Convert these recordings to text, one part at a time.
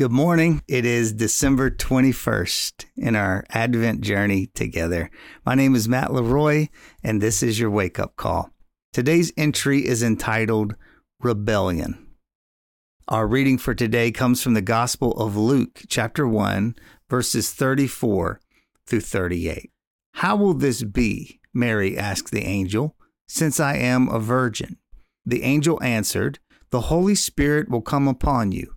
Good morning. It is December 21st in our Advent journey together. My name is Matt Leroy, and this is your wake up call. Today's entry is entitled Rebellion. Our reading for today comes from the Gospel of Luke, chapter 1, verses 34 through 38. How will this be? Mary asked the angel, since I am a virgin. The angel answered, The Holy Spirit will come upon you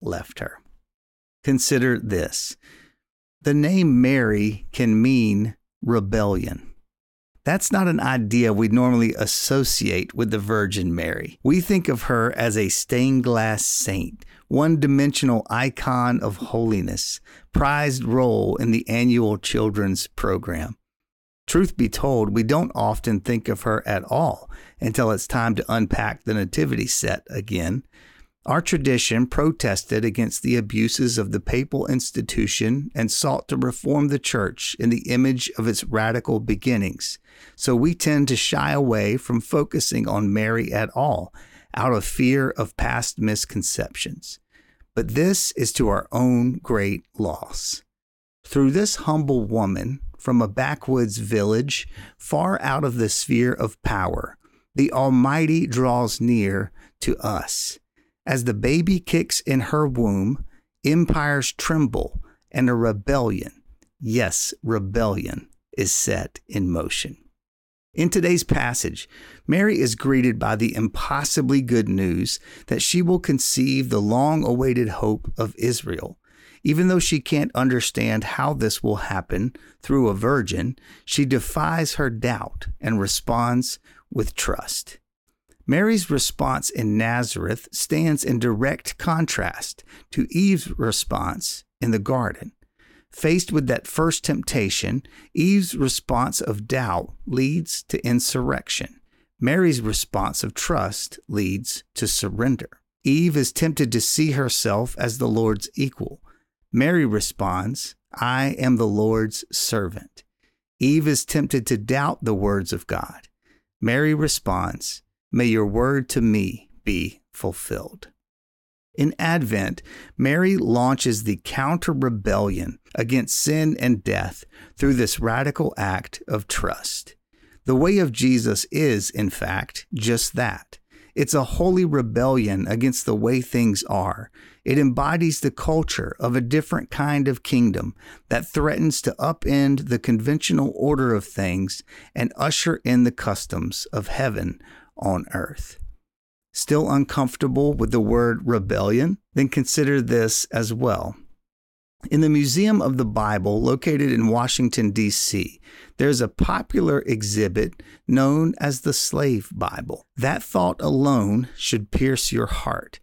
left her. Consider this the name Mary can mean rebellion. That's not an idea we normally associate with the Virgin Mary. We think of her as a stained glass saint, one dimensional icon of holiness, prized role in the annual children's program. Truth be told, we don't often think of her at all until it's time to unpack the nativity set again. Our tradition protested against the abuses of the papal institution and sought to reform the church in the image of its radical beginnings. So we tend to shy away from focusing on Mary at all out of fear of past misconceptions. But this is to our own great loss. Through this humble woman from a backwoods village far out of the sphere of power, the Almighty draws near to us. As the baby kicks in her womb, empires tremble and a rebellion, yes, rebellion, is set in motion. In today's passage, Mary is greeted by the impossibly good news that she will conceive the long awaited hope of Israel. Even though she can't understand how this will happen through a virgin, she defies her doubt and responds with trust. Mary's response in Nazareth stands in direct contrast to Eve's response in the garden. Faced with that first temptation, Eve's response of doubt leads to insurrection. Mary's response of trust leads to surrender. Eve is tempted to see herself as the Lord's equal. Mary responds, I am the Lord's servant. Eve is tempted to doubt the words of God. Mary responds, May your word to me be fulfilled. In Advent, Mary launches the counter rebellion against sin and death through this radical act of trust. The way of Jesus is, in fact, just that. It's a holy rebellion against the way things are. It embodies the culture of a different kind of kingdom that threatens to upend the conventional order of things and usher in the customs of heaven on earth. Still uncomfortable with the word rebellion? Then consider this as well. In the Museum of the Bible, located in Washington, D.C., there's a popular exhibit known as the Slave Bible. That thought alone should pierce your heart,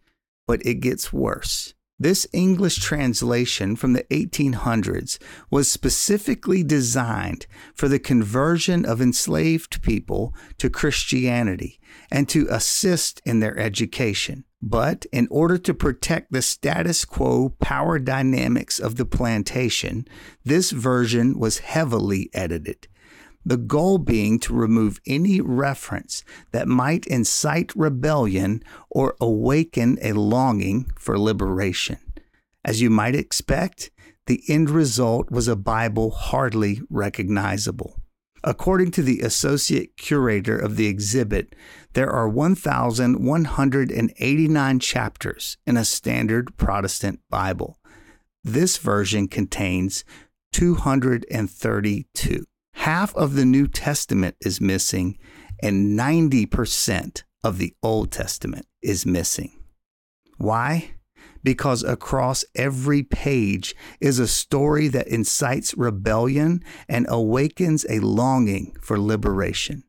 but it gets worse. This English translation from the 1800s was specifically designed for the conversion of enslaved people to Christianity and to assist in their education. But in order to protect the status quo power dynamics of the plantation, this version was heavily edited the goal being to remove any reference that might incite rebellion or awaken a longing for liberation. As you might expect, the end result was a Bible hardly recognizable. According to the associate curator of the exhibit, there are 1,189 chapters in a standard Protestant Bible. This version contains 232 half of the New Testament is missing, and 90% of the Old Testament is missing. Why? Because across every page is a story that incites rebellion and awakens a longing for liberation.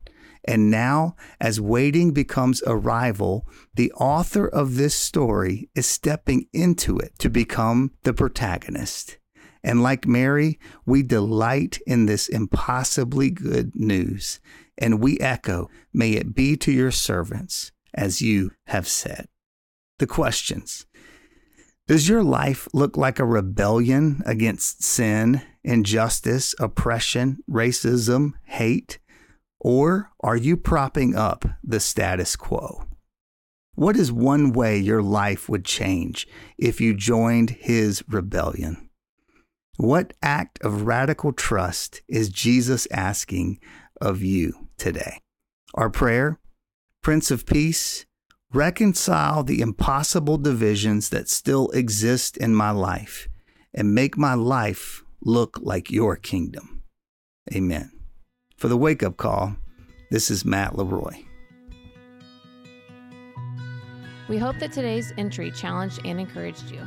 And now, as waiting becomes arrival, the author of this story is stepping into it to become the protagonist. And like Mary, we delight in this impossibly good news. And we echo, May it be to your servants, as you have said. The questions Does your life look like a rebellion against sin, injustice, oppression, racism, hate? Or are you propping up the status quo? What is one way your life would change if you joined his rebellion? What act of radical trust is Jesus asking of you today? Our prayer, Prince of Peace, reconcile the impossible divisions that still exist in my life and make my life look like your kingdom. Amen. For the wake up call, this is Matt Leroy. We hope that today's entry challenged and encouraged you.